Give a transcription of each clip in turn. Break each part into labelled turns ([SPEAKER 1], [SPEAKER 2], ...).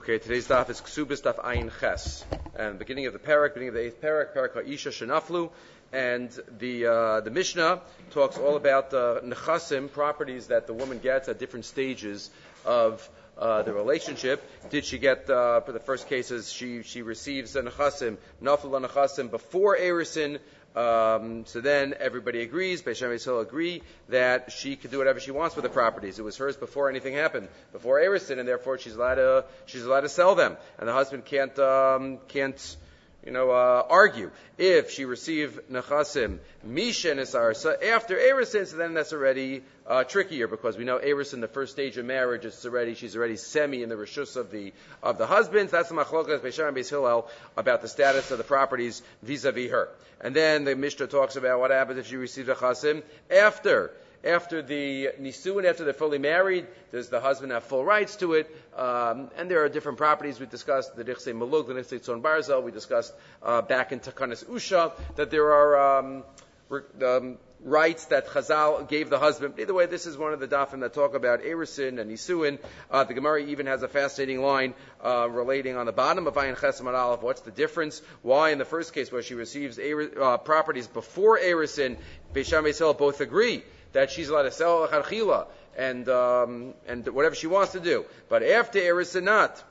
[SPEAKER 1] Okay, today's daf is Ksubis daf Ayin Ches. And beginning of the parak, beginning of the eighth parak, parak Ha'isha Shenaflu. And the, uh, the Mishnah talks all about uh, nechasim, properties that the woman gets at different stages of uh, the relationship. Did she get, uh, for the first cases, she, she receives a nechasim, naflu nechasim before erisin, um, so then everybody agrees, Beishem Yisrael agree that she could do whatever she wants with the properties. It was hers before anything happened, before Erison, and therefore she's allowed to she's allowed to sell them, and the husband can't um, can't you know, uh, argue. If she received nechasim misha nesarsa after erisin, so then that's already uh, trickier because we know erisin, the first stage of marriage, is already she's already semi in the rishus of the of the husband. That's the machlokas Beishar and Hillel about the status of the properties vis-a-vis her. And then the Mishnah talks about what happens if she receives nechasim after after the nisuin, after they're fully married, does the husband have full rights to it? Um, and there are different properties we discussed, the Dichse Maluk, the Dichse Tzon Barzel, we discussed uh, back in Takanis Usha, that there are um, um, rights that Chazal gave the husband. Either way, this is one of the dafim that talk about Erisin and Nisuin. Uh, the Gemara even has a fascinating line uh, relating on the bottom of Ayin Chesam Aleph. What's the difference? Why in the first case where she receives uh, properties before Erisin, Beisham Beisel both agree that she's allowed to sell charchila and um, and whatever she wants to do. But after erisinat,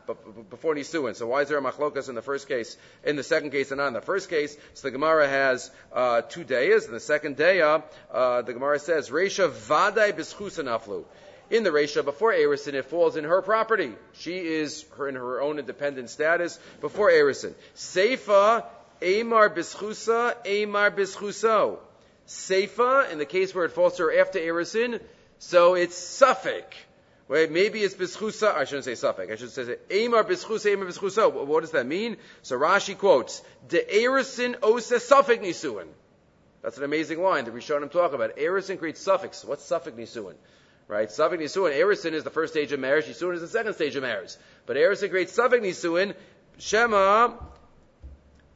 [SPEAKER 1] before nisuin. So why is there a machlokas in the first case, in the second case, and not in the first case? So the Gemara has uh, two days. In the second day, uh, the Gemara says reisha vaday bischusanaflu. In the Resha, before Erisin, it falls in her property. She is her in her own independent status before Erisin. Seifa, Amar bischusa, Amar bischuso. Seifa, in the case where it falls to her after Erisin, so it's suffix. Right? Maybe it's bischusa. I shouldn't say suffix. I should say Amar bischusa, Amar bischusa. What does that mean? So Rashi quotes, De Erisin ose suffix nisuin. That's an amazing line that we showed him talk about. Erisin creates suffix. What's suffix nisuin? Right? Suffix nisuin. Erisin is the first stage of marriage. Nisuin is the second stage of marriage. But Erisin creates suffix nisuin. Shema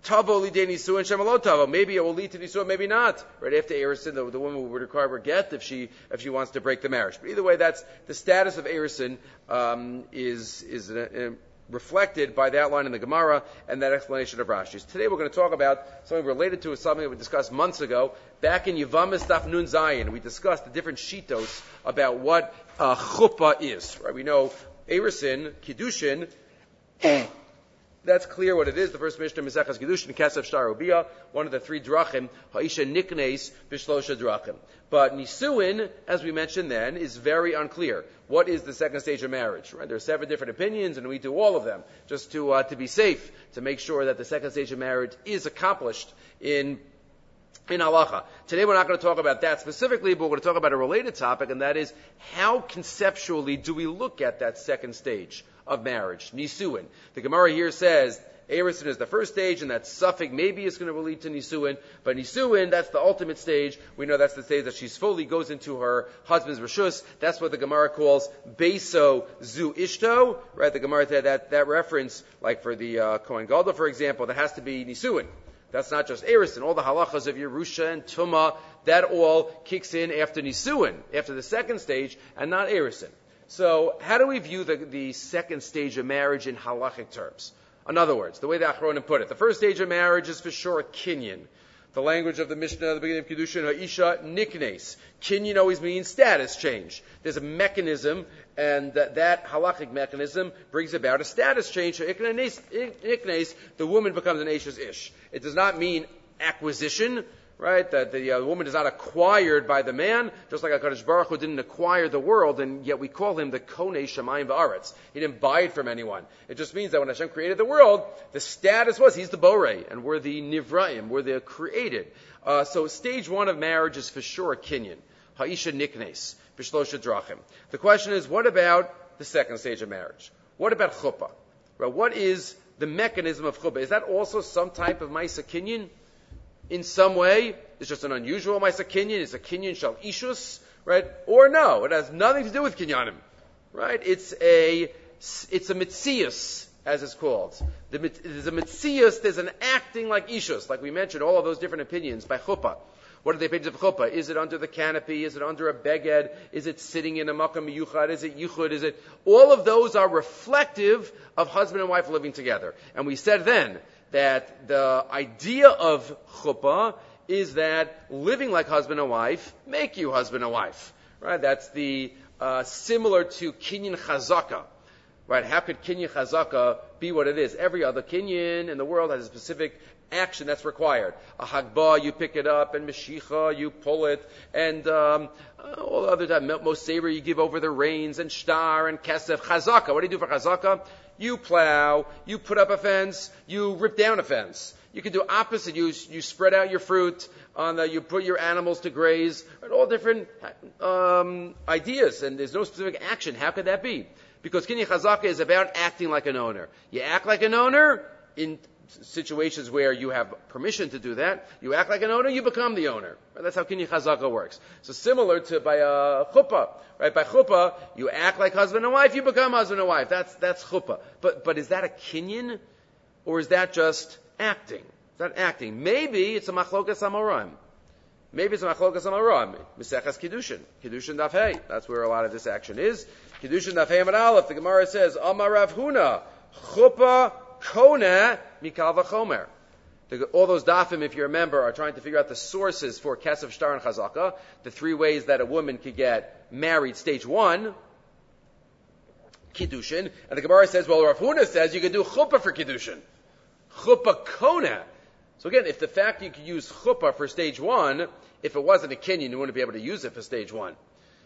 [SPEAKER 1] Tavo lidei nisuin shemalot tavo. Maybe it will lead to nisuin, maybe not. Right after erisin, the, the woman would require her get if she if she wants to break the marriage. But either way, that's the status of erisin um, is is a, a, reflected by that line in the Gemara and that explanation of Rashi's. Today we're going to talk about something related to something that we discussed months ago. Back in Yavamis Daf Nun Zayin, we discussed the different shitos about what uh, chuppah is. Right? We know Erisin, Kiddushin, that's clear what it is. The first Mishnah, Mizachas Gedushin, Kesef Shtar one of the three drachim, Ha'isha Niknes, Bishlosha drachim. But Nisuin, as we mentioned then, is very unclear. What is the second stage of marriage? Right? There are seven different opinions, and we do all of them just to uh, to be safe, to make sure that the second stage of marriage is accomplished in in halacha. Today we're not going to talk about that specifically, but we're going to talk about a related topic, and that is how conceptually do we look at that second stage? Of marriage, nisuin. The Gemara here says Erisin is the first stage, and that suffix maybe is going to lead to Nisuin. But Nisuin, that's the ultimate stage. We know that's the stage that she fully goes into her husband's Rishus. That's what the Gemara calls Beso Zu Ishto. Right? The Gemara said that, that reference, like for the uh, Kohen Gadol, for example, that has to be Nisuin. That's not just Erisin. All the halachas of Yerusha and Tuma, that all kicks in after Nisuin, after the second stage, and not Erisin. So, how do we view the, the second stage of marriage in halachic terms? In other words, the way the Achronim put it, the first stage of marriage is for sure kinyan. The language of the Mishnah at the beginning of Kiddushin, Ha'isha niknes. Kinyan always means status change. There's a mechanism, and that, that halachic mechanism brings about a status change. So niknes, the woman becomes an Ashes ish. It does not mean acquisition, right? That the uh, woman is not acquired by the man, just like HaKadosh Baruch Hu didn't acquire the world, and yet we call him the Kone Shemayim Va'aretz. He didn't buy it from anyone. It just means that when Hashem created the world, the status was he's the Bore, and we're the Nivraim, we're the created. Uh, so stage one of marriage is for sure a Kinyan. Ha'isha Niknes, Bishlosha Drachim. The question is, what about the second stage of marriage? What about Chuppah? Right, what is the mechanism of Chuppah? Is that also some type of Maisa Kinyan? In some way. It's just an unusual Maisa Kinyan. It's a Kinyan Shal Ishus, right? Or no, it has nothing to do with Kinyanim, right? It's a, it's a Mitzias, as it's called. The, there's a Mitzias, there's an acting like Ishus, like we mentioned, all of those different opinions by Chuppah. What are the pages of chuppah? Is it under the canopy? Is it under a beged? Is it sitting in a makam yuchad? Is it yuchud? Is it? All of those are reflective of husband and wife living together. And we said then that the idea of chuppah is that living like husband and wife make you husband and wife. Right? That's the uh, similar to kinyan chazaka. Right? How could kinyan chazaka be what it is? Every other kinyan in the world has a specific action that's required. A hagbah, you pick it up, and meshicha, you pull it, and um, all the other time, most saber, you give over the reins, and shtar, and kesef. Chazaka, what do you do for chazaka? You plow, you put up a fence, you rip down a fence. You can do opposite. You, you spread out your fruit on the, you put your animals to graze, and all different um, ideas, and there's no specific action. How could that be? Because kinyan chazaka is about acting like an owner. You act like an owner in situations where you have permission to do that. You act like an owner, you become the owner. That's how kinyan chazaka works. So similar to by a uh, chuppah, right? By chuppah, you act like husband and wife, you become husband and wife. That's that's chuppah. But but is that a kinyan, or is that just acting? Is that acting? Maybe it's a machlokas amoraim. Maybe it's a machlokas amoraim. Miseches kiddushin, kiddushin dafhei. That's where a lot of this action is. Kiddushin dafhei amad aleph. The Gemara says, Amar Rav Huna, chuppah kona mikal v'chomer. All those dafim, if you remember, are trying to figure out the sources for kesef, shtar, and chazaka, the three ways that a woman could get married. Stage one, kiddushin, and the Gemara says, well, Rav Huna says you can do chuppah for kiddushin, chuppah kona. So again, if the fact you could use chuppah for stage one, if it wasn't a kinyan, you wouldn't be able to use it for stage one.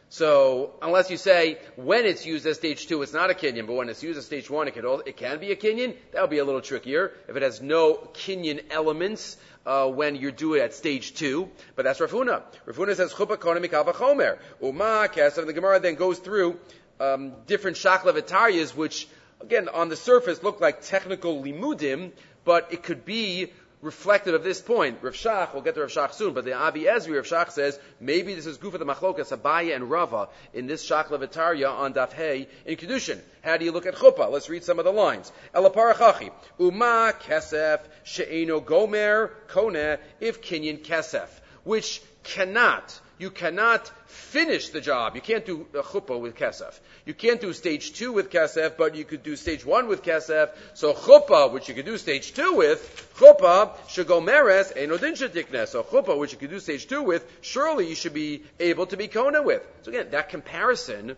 [SPEAKER 1] So unless you say when it's used as stage two, it's not a kinyan, but when it's used as stage one, it can, it can be a kinyan. That would be a little trickier if it has no kinyan elements uh, when you do it at stage two. But that's Rav Huna. Rafuna says chuppah kona mikal v'chomer. Uma kesef. The Gemara then goes through um, different shaklavataryas, which again on the surface look like technical limudim, but it could be reflective of this point. Rav Shach, we'll get to Rav Shach soon, but the Avi Ezri, Rav Shach says, maybe this is Gufa the Machlokas, Abaye and Rava, in this Shach Levitarya on Daf Hey in Kedushin. How do you look at Chuppah? Let's read some of the lines. Elaparachachi, Uma Kesef, She'eno Gomer, Kone, if Kinyan Kesef, which cannot, you cannot finish the job. You can't do a chuppah with kesef. You can't do stage two with kesef, but you could do stage one with kesef. So chuppah, which you could do stage two with, chuppah shagomeres enodin shadiknes. So chuppah, which you could do stage two with, surely you should be able to be kona with. So again, that comparison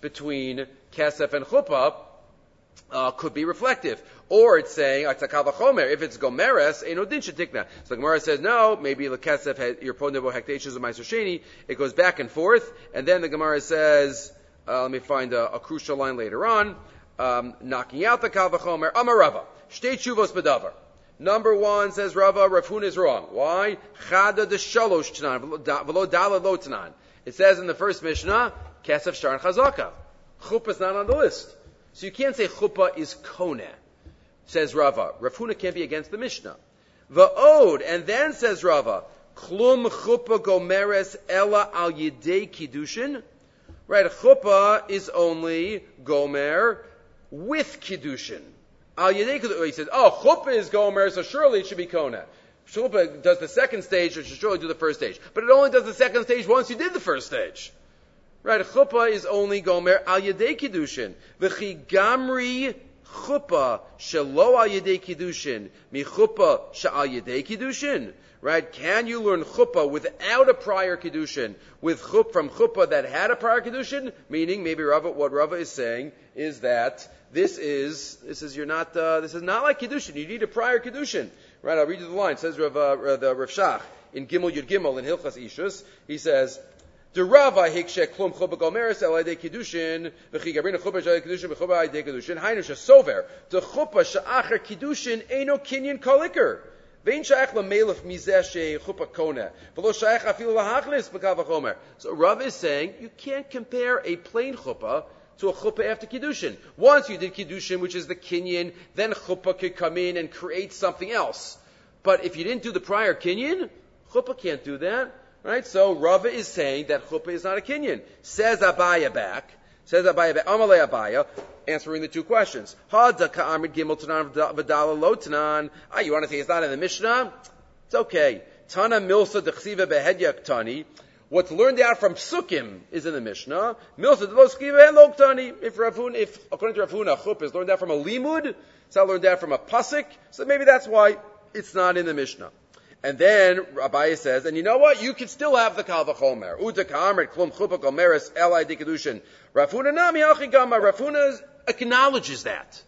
[SPEAKER 1] between kesef and chuppah uh, could be reflective. Or it's saying, if it's gomeres, enodin shetikna. So the Gemara says, no, maybe lekesef, your ponebo hektashes of Sheni. It goes back and forth. And then the Gemara says, uh, let me find a, a, crucial line later on, um, knocking out the kalvachomer, amarava, shtei chuvos bedavar. Number one says Rava, Rafun is wrong. Why? Chada de shalosh tanan, velo dala lo tanan. It says in the first Mishnah, kesef shtar chazaka. Chuppah is not on the list. So you can't say chuppah is koneh, says Rava. Rav Huna can't be against the Mishnah. The ode, and then says Rava, klum chuppah gomeres ella al yidei kiddushin. Right, chuppah is only gomer with kiddushin. Al yidei kiddushin. He says, oh, chuppah is gomer, so surely it should be koneh. Chuppah does the second stage, it should surely do the first stage. But it only does the second stage once you did the first stage. Right, chuppah is only gomer al yedei kiddushin. V'chi gamri chuppah shelo al yedei kiddushin mi chuppah sha'al yedei kiddushin. Right, can you learn chuppah without a prior kiddushin? With chup from chuppah that had a prior kiddushin, meaning maybe Rava, what Rava is saying is that this is this is you're not uh, this is not like kiddushin. You need a prior kiddushin. Right, I'll read you the line. It says Rav, uh, the Rav Shach in Gimel Yud Gimel in Hilchas Ishus. He says. The Rava hikshe klum chuba el chuba kiddushin v'chuba hainu she'acher vein lemelef mizeh v'lo shaykh afilu lahachlis b'kav so Rav is saying you can't compare a plain chupa to a chuppah after kiddushin. Once you did kiddushin, which is the kinyan, then chuppah could come in and create something else. But if you didn't do the prior kinyan, chuppah can't do that. Right? So Rava is saying that chuppah is not a kinyan. Says Abaye back. Says Abaye back. Amalei Abaye. Answering the two questions. Hada ka'amid gimel tanan v'dala lo tanan. Ah, you want to say it's not in the Mishnah? It's okay. Tana milsa dechsiva behedyak tani. What's learned out from Sukkim is in the Mishnah. Milsa deloskiva and loktani. If Ravun, if according to Rav Huna, chup is learned out from a limud, it's not learned out from a pasik. So maybe that's why it's not in the Mishnah. And then Abaye says, and you know what? You can still have the Kal V'chomer. Uda Ka'amrit Klum Chupa Gomeres Elai Dikadushin. Rav Huna Nami Achigama. Rav Huna acknowledges that.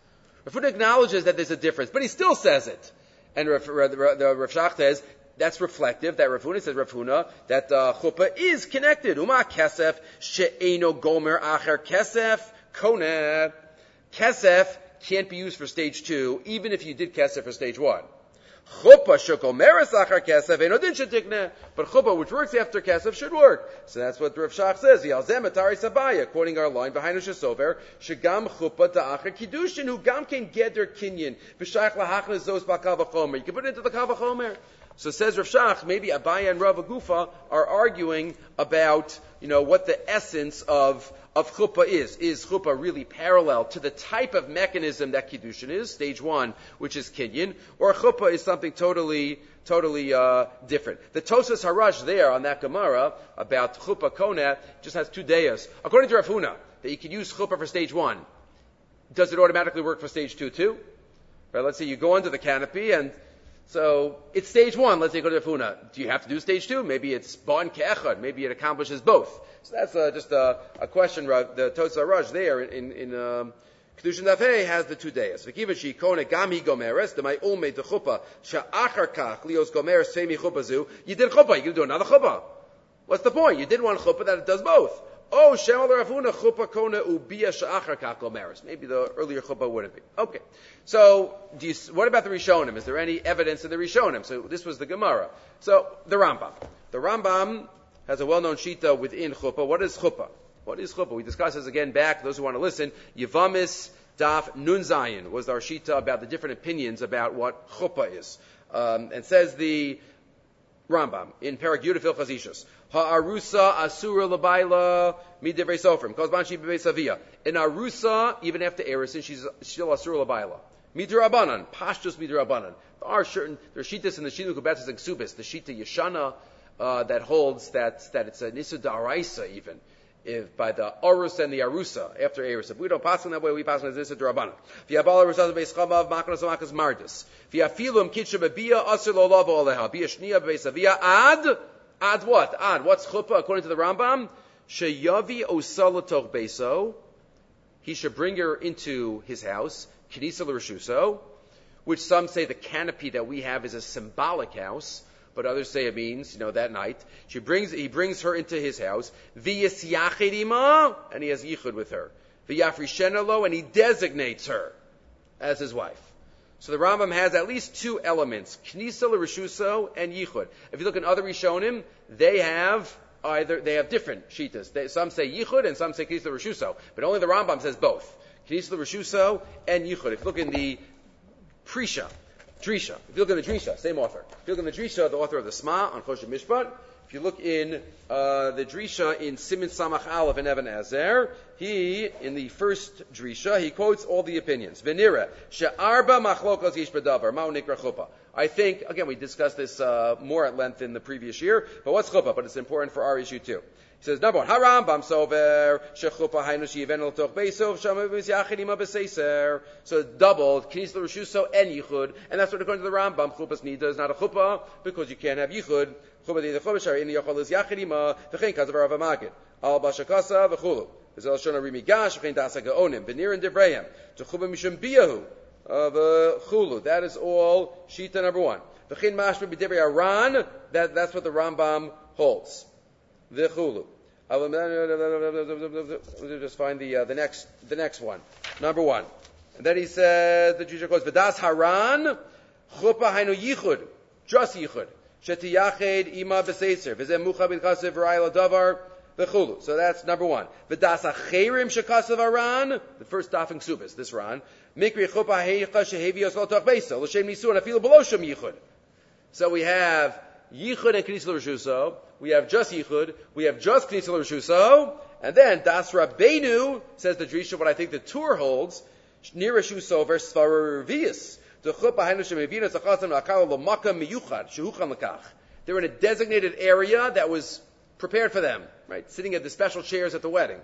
[SPEAKER 1] Rav Huna acknowledges that there's a difference, but he still says it. And Rav, Rav, Shach says, that's reflective that Rav Huna says Rav Huna that uh, chuppah is connected. Uma kesef she'eno gomer acher kesef kone kesef can't be used for stage two, even if you did kesef for stage one. Chuppah shekomeres achar kesef enodin shetikne. But chuppah, which works after kesef, should work. So that's what Rav Shach says. Yalzem atari sabaya, quoting our line behind Sover, shegam chuppah ta'achar kiddushin, who gam can get their kinyan. V'shach lahachna zos ba'kal v'chomer. You can put it into the kal v'chomer. So says Rav Shach, maybe Abaye and Rav Agufa are arguing about, you know, what the essence of, of chuppah is. Is chuppah really parallel to the type of mechanism that kiddushin is, stage one, which is kinyan, or chuppah is something totally, totally uh, different. The Tosas Harash there on that Gemara about chuppah koneh just has two dayas. According to Rav Huna, that you can use chuppah for stage one. Does it automatically work for stage two too? Right, let's say you go under the canopy and so it's stage one. Let's say go to Funa. Do you have to do stage two? Maybe it's bon ke'echad. Maybe it accomplishes both. So that's uh, just a, a question. The Tosar Raj there in in um, Kedushin Dafei has the two days. V'kiva she kone gami gomeres my ulme the chuppah sha'achar kach lios gomeres femi chuppazu. You did chuppah. You can do another chuppah. What's the point? You did one chuppah that it does both. Oh, Shemal Rav Huna chuppah kona ubia sha'achar kakol maris. Maybe the earlier chuppah wouldn't be. Okay. So, you, what about the Rishonim? Is there any evidence in the Rishonim? So this was the Gemara. So, the Rambam. The Rambam has a well-known shita within chuppah. What is chuppah? What is chuppah? We discuss this again back, those who want to listen. Yevamis Daf Nun Zayin was our shita about the different opinions about what chuppah is. Um, and says the Rambam in Perak Yudafil Chazishas. Ha'arusa asura labaila midivrei sofrim. Kozban she savia. In arusa, even after erisin, she's still asura labaila. Midrabanan, pashtus midrabanan. There are certain, there are shitas in the Shinu Kubatas and Ksubis, the shita Yeshana, uh, that holds that, that it's a nisa daraisa even. If by the arus and the arusa after eris. If we don't pass on that way, we pass on as nisa drabanan. V'yabal arusas beischamav maknas amakas mardis. V'yafilum kitcha bebia lo lavo aleha. Bia shnia beisavia ad Ad what? Ad. What's chuppah according to the Rambam? Sheyavi osalatoch beso. He should bring her into his house. Kinisa l'rishuso. Which some say the canopy that we have is a symbolic house, but others say it means, you know, that night. She brings, he brings her into his house. And he has yichud with her. And he designates her as his wife. So the Rambam has at least two elements, Knisa Rishuso and Yichud. If you look in other Rishonim, they have either, they have different Shitas. They, some say Yichud and some say Knisa Rishuso. But only the Rambam says both. Knisa Rishuso and Yichud. If you look in the Prisha, Drisha, if you look in the Drisha, same author. If you look in the Drisha, the author of the Sma on Choshen Mishpat, if you look in uh, the Drisha in Simin Samach Aleph and Evan Azer, he, in the first Drisha, he quotes all the opinions. Venira, she'arba machlokos yish bedavar, ma'unikra chuppah. I think, again, we discussed this uh, more at length in the previous year, but what's chuppah? But it's important for our issue too. Says, number one, Harambam sover, shechupa hainu sheyiven al toch beisov, shamavis yachidim abeseiser. So doubled, kinis l'rishuso and yichud, and that's what according to the Rambam, chupas nida is not a chuppah, because you can't have yichud. Chuppah di the chuppah in yachol is yachidim, v'chein kazav rav amagid. Al bashakasa v'chulu. V'zel shona Ri Migash, v'chein dasa ga'onim, v'nir and devrayim, to chuppah mishum biyahu, uh, of chulu. That is all shita number one. V'chein mashma b'divrei aran, that, that's what the Rambam holds the chulu. Just find the uh, the next the next one. Number one. And then he says the Jewish quotes V'das Haran chupa hainu yichud just yichud shetiyached ima b'seiser v'zeh mucha b'kasev v'rayla davar v'chulu. So that's number one. V'das acherim shekasev Haran the first dafing subis this Ran mikri chupa heicha shehevios lo toch beisa l'shem nisu and afilu below yichud. So we have yichud and knisel Rishuso. We have just yichud. We have just knisel Rishuso. And then Das Rabbeinu says the Drisha, what I think the Tur holds, near Rishuso verse Svaravius. They're in a designated area that was prepared for them, right? Sitting at the special chairs at the wedding.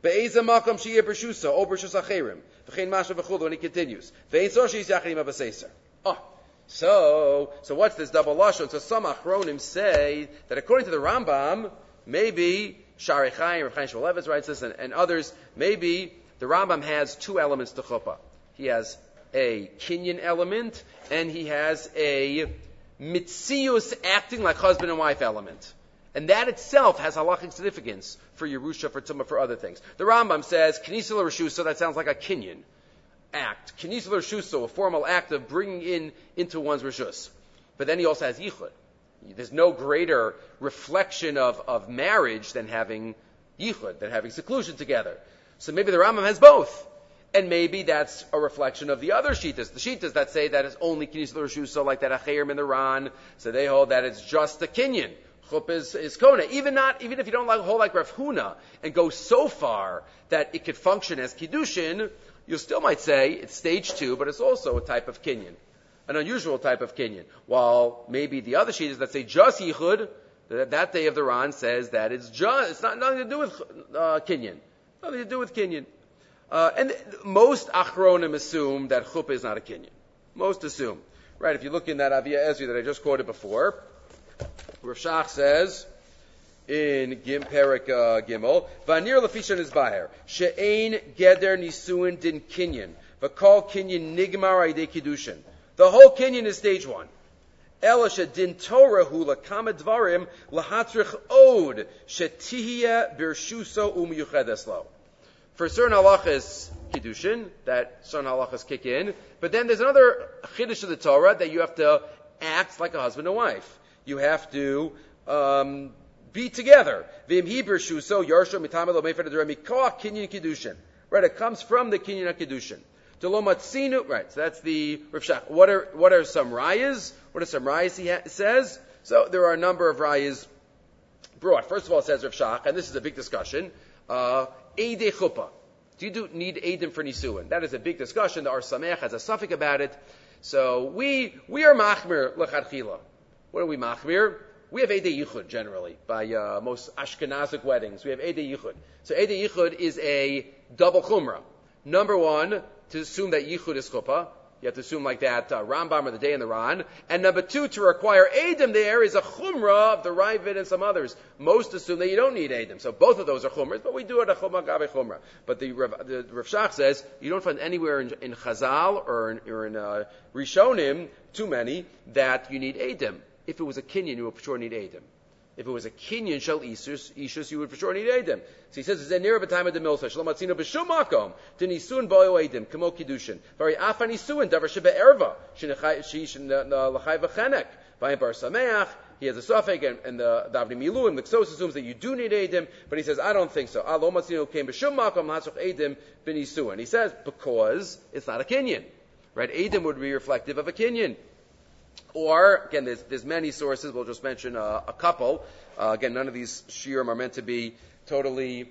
[SPEAKER 1] Be'eza makam shiyeh bershusa, o bershus acherim. V'chein masha v'chul, when he continues. So she's yachinim abaseser. Oh, ah. So, so what's this double lashon? So some achronim say that according to the Rambam, maybe Shari Chaim, Rav Chaim Shmulevitz writes this, and, and, others, maybe the Rambam has two elements to chuppah. He has a kinyan element, and he has a mitzius acting like husband and wife element. And that itself has halachic significance for Yerusha, for Tumah, for other things. The Rambam says, Kinisila Rishusa, that sounds like a kinyan act. Kinisila Rishusa, a formal act of bringing in into one's Rishus. But then he also has Yichud. There's no greater reflection of, of marriage than having Yichud, than having seclusion together. So maybe the Rambam has both. And maybe that's a reflection of the other shitas, the shitas that say that it's only kinis l'rushusa, like that achayim in the Ran. So they hold that it's just a kinyan. Chup is, is kona. Even not, even if you don't like, hold like Rav Huna and go so far that it could function as kiddushin, you still might say it's stage two, but it's also a type of kinyan, an unusual type of kinyan. While maybe the other shitas that say just yichud, that, that day of the Ran says that it's just, it's not nothing to do with uh, kinyan, nothing to do with kinyan. Uh, and most achronim assume that chuppah is not a kinyan. Most assume. Right, if you look in that Avi Ezri that I just quoted before, Rav Shach says in Gim Perik uh, Gimel, Vanir Lafishan is Bayer, She'ain Geder Nisuin Din Kinyan, Vakal Kinyan Nigmar Aide Kiddushin. The whole Kinyan is stage one. Elisha din Torah hu lakama dvarim lahatrich od shetihya birshuso umyuchedeslo for certain halachas kiddushin that certain halachas kick in, but then there's another chiddush of the Torah that you have to act like a husband and wife. You have to um, be together. Hebrew so. Right, it comes from the kinyan kiddushin. Delomatzinu. Right, so that's the Rav What are what are some rayas? What are some rayas he ha- says? So there are a number of rayas brought. First of all, it says Rav and this is a big discussion. Uh. Do you do, need Eidim for Nisuin? That is a big discussion. The Or Sameach has a suffix about it. So we, we are Machmir L'chadchila. What are we Machmir? We have Eidei Yichud generally by uh, most Ashkenazic weddings. We have Eidei Yichud. So Eidei Yichud is a double chumrah. Number one, to assume that Yichud is chuppah. You have to assume like that uh, Rambam or the day in the Ran. And number two, to require Adam there is a chumrah of the Raavad and some others. Most assume that you don't need Adam. So both of those are chumras, but we do it a chumrah gabe chumrah. But the, the Rav Shach says you don't find anywhere in, in Chazal or in, or in uh, Rishonim, too many, that you need Adam. If it was a Kinyan, you would for sure need Adam. If it was a kinyan shel ishus, ishus, you would for sure need edim. So he says, "It's near time of the milsa." Shalom atzino b'shum makom to nisun boyo edim kamo kiddushin. Very afan nisuin davar shebe erva sheishin lachai v'chenek v'ayim bar sameach. He has a suffix, and, and the Davni Milu and the Ksos assumes that you do need Edim, but he says, I don't think so. Alo Matzino came b'shum makom hasuch b'nisu. And he says, because it's not a Kenyan. Right? Edim would be reflective of a Kenyan. Or, again, there's, there's many sources. We'll just mention a, a couple. Uh, again, none of these shiurim are meant to be totally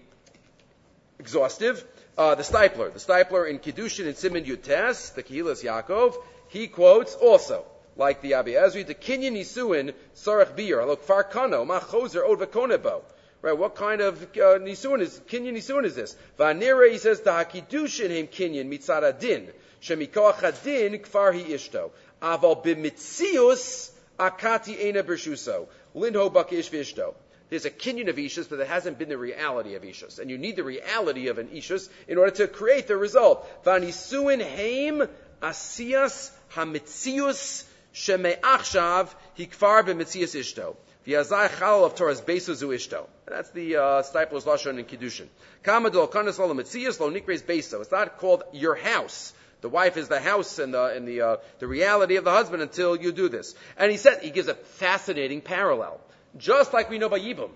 [SPEAKER 1] exhaustive. Uh, the Steipler. The Steipler in Kiddushin and Simon Yutes, the Kehilas Yaakov, he quotes also, like the Avi Ezri, the Kinyan Nisuin Sarach Bir, look, Farkano, Machozer, Od Vakonebo. Right, what kind of uh, Nisuin is, Kinyan Nisuin is this? Vanira, he says, the Hakidushin him Kinyan Mitzad Adin, Shemikoach Adin Kfar Hi Ishto. Aval b'mitzius akati ena bershuso. Linho bakish vishto. There's a kinyan of ishus, but there hasn't been the reality of ishus. And you need the reality of an ishus in order to create the result. Vanisuin heim asias hamitzius sheme'achshav hikfar b'mitzius ishto. V'yazai chalal of Torah's besu ishto. That's the uh, Steipler's Lashon in Kiddushin. Kamadol kanas lo mitzius lo nikres beso. It's not called your house. The wife is the house and the and the uh, the reality of the husband until you do this. And he said he gives a fascinating parallel, just like we know by Yibum.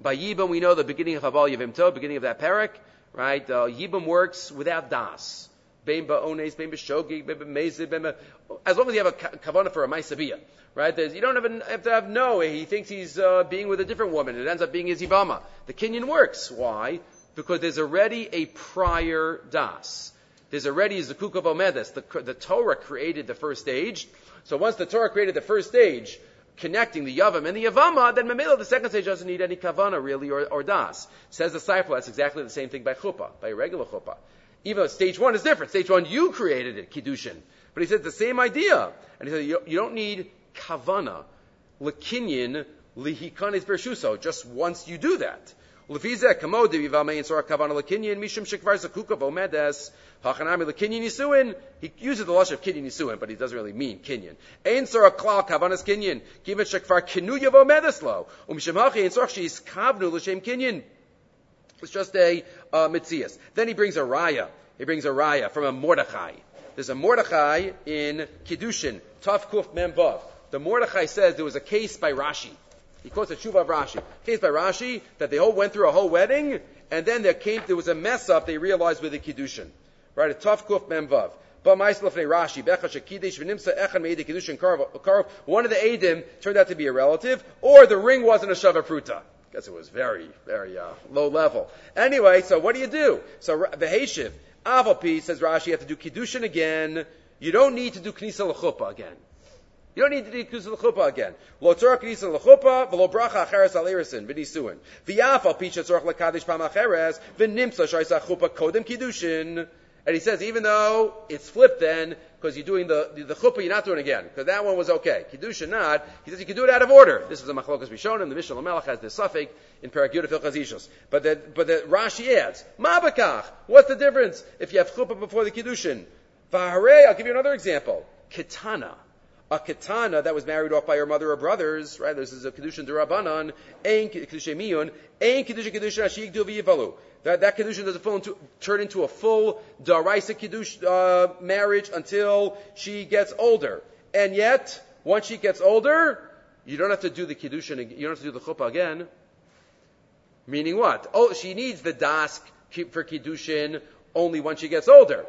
[SPEAKER 1] By Yibum, we know the beginning of Haval Yavim Tov, beginning of that parak, right? Uh, Yibum works without das. As long as you have a kavanah for a maisaviyah, right? There's, you don't have, a, have, to have no. He thinks he's uh, being with a different woman. It ends up being his ibama. The Kenyan works. Why? Because there's already a prior das. There's already Zakuk of Omedes. The, the Torah created the first stage. So once the Torah created the first stage, connecting the Yavam and the Yavama, then Mamela, the second stage doesn't need any Kavana really or, or Das. Says the Sefer, that's exactly the same thing by Chuppah, by regular Chuppah. Even though stage one is different. Stage one, you created it, Kiddushin. But he said the same idea. And he said, you, you don't need Kavana, Lekinyin, Lihikanis Bershuso, just once you do that. Lefize kamod vivamein sora kavana lekinyin mishum shekvar zakuka vomedes hachanami lekinyin yisuin. He uses the lush of kinyin yisuin, but he doesn't really mean kinyin. Ein sora klal kavanas kinyin kiven shekvar kinuya vomedes lo umishum hachi ein sora sheis kavnu l'shem kinyin. It's just a uh, mitzias. Then he brings a raya. He brings a raya from a Mordechai. There's a Mordechai in Kiddushin, Taf Kuf Memvav. The Mordechai says there was a case by Rashi. He quotes a tshuva of Rashi. Case by Rashi that they all went through a whole wedding, and then there came there was a mess up. They realized with the kiddushin, right? A tough kuf memvav. But Maislefne Rashi, One of the Adim turned out to be a relative, or the ring wasn't a Shava Pruta. Guess it was very, very uh, low level. Anyway, so what do you do? So the Hashiv, Avalpi says Rashi, you have to do Kiddushin again. You don't need to do Knisa L'chuppah again. You don't need to do Knisa L'chuppah again. Lo tzorach Knisa L'chuppah, v'lo bracha acheres al erisin, v'nisuin. V'yaf al picha tzorach l'kadish pam acheres, v'nimsa shaisa chuppah kodem kiddushin. And he says, even though it's flipped then, because you're doing the, the, the chuppah, you're not doing it again, because that one was okay. Kiddushin not. He says you can do it out of order. This is a machlokas Rishonim. The Mishnah Lamelech has the suffix in Perak Yudafil Chazishos. But the, but the Rashi adds, Mabakach. What's the difference if you have chuppah before the Kiddushin? Vahare, I'll give you another example. Kitana a katana that was married off by her mother or brothers, right? This is a kedushin derabanan, ein kedushin miyun, ein kedushin kedushin ashik du v'yivalu. That that kedushin doesn't into, turn into a full daraisa kedushin uh, marriage until she gets older. And yet, once she gets older, you don't have to do the kedushin. You don't have to do the chuppah again. Meaning what? Oh, she needs the dask for kedushin only when she gets older.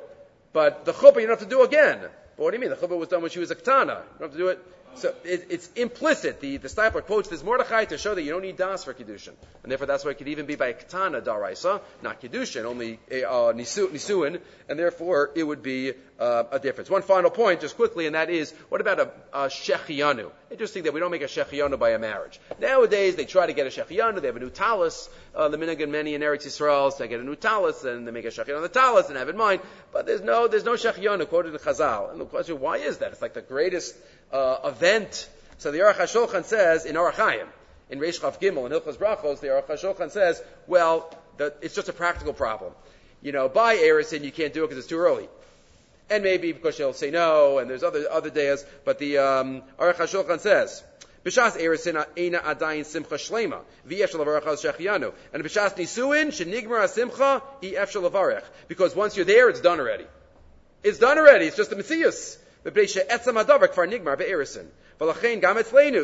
[SPEAKER 1] But the chuppah you don't have to do again. But what do you mean? The chuppah was done when she was a katana. You don't have to do it. So it, it's implicit. The, the Steipler quotes this Mordechai to show that you don't need das for Kiddushin. And therefore that's why it could even be by a katana daraisa, not Kiddushin, only a, uh, nisu, nisuin, and therefore it would be uh, a difference. One final point, just quickly, and that is, what about a, a shechianu? Interesting that we don't make a shechianu by a marriage. Nowadays, they try to get a shechianu, they have a new talis, uh, the minhag many in Eretz Yisrael, so they get a new talis, and they make a shechianu on the talis, and have in mind, but there's no, there's no shechianu quoted in Chazal. And the question, why is that? It's like the greatest uh, event. So the Aruch HaShulchan says in Orach Chaim, in Reish Chav Gimel, in Hilchas Brachos, the Aruch HaShulchan says, well, the, it's just a practical problem. You know, by Erisin, you can't do it because it's too early. And maybe because she'll say no, and there's other, other days, but the, um, Aruch HaShulchan says, B'shas erisin eina adayin simcha shlema v'yesh lavarach shechianu and b'shas nisuin shenigmar simcha ef shalavarech because once you're there it's done already. It's done already. It's just the Messias.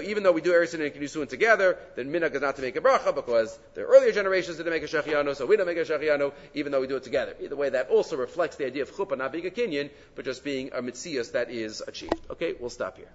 [SPEAKER 1] Even though we do Erisin and Kinusuin together, then Minhag is not to make a bracha because the earlier generations didn't make a Shechiano, so we don't make a Shechiano, even though we do it together. Either way, that also reflects the idea of Chuppah not being a Kinyan, but just being a Mitzias that is achieved. Okay, we'll stop here.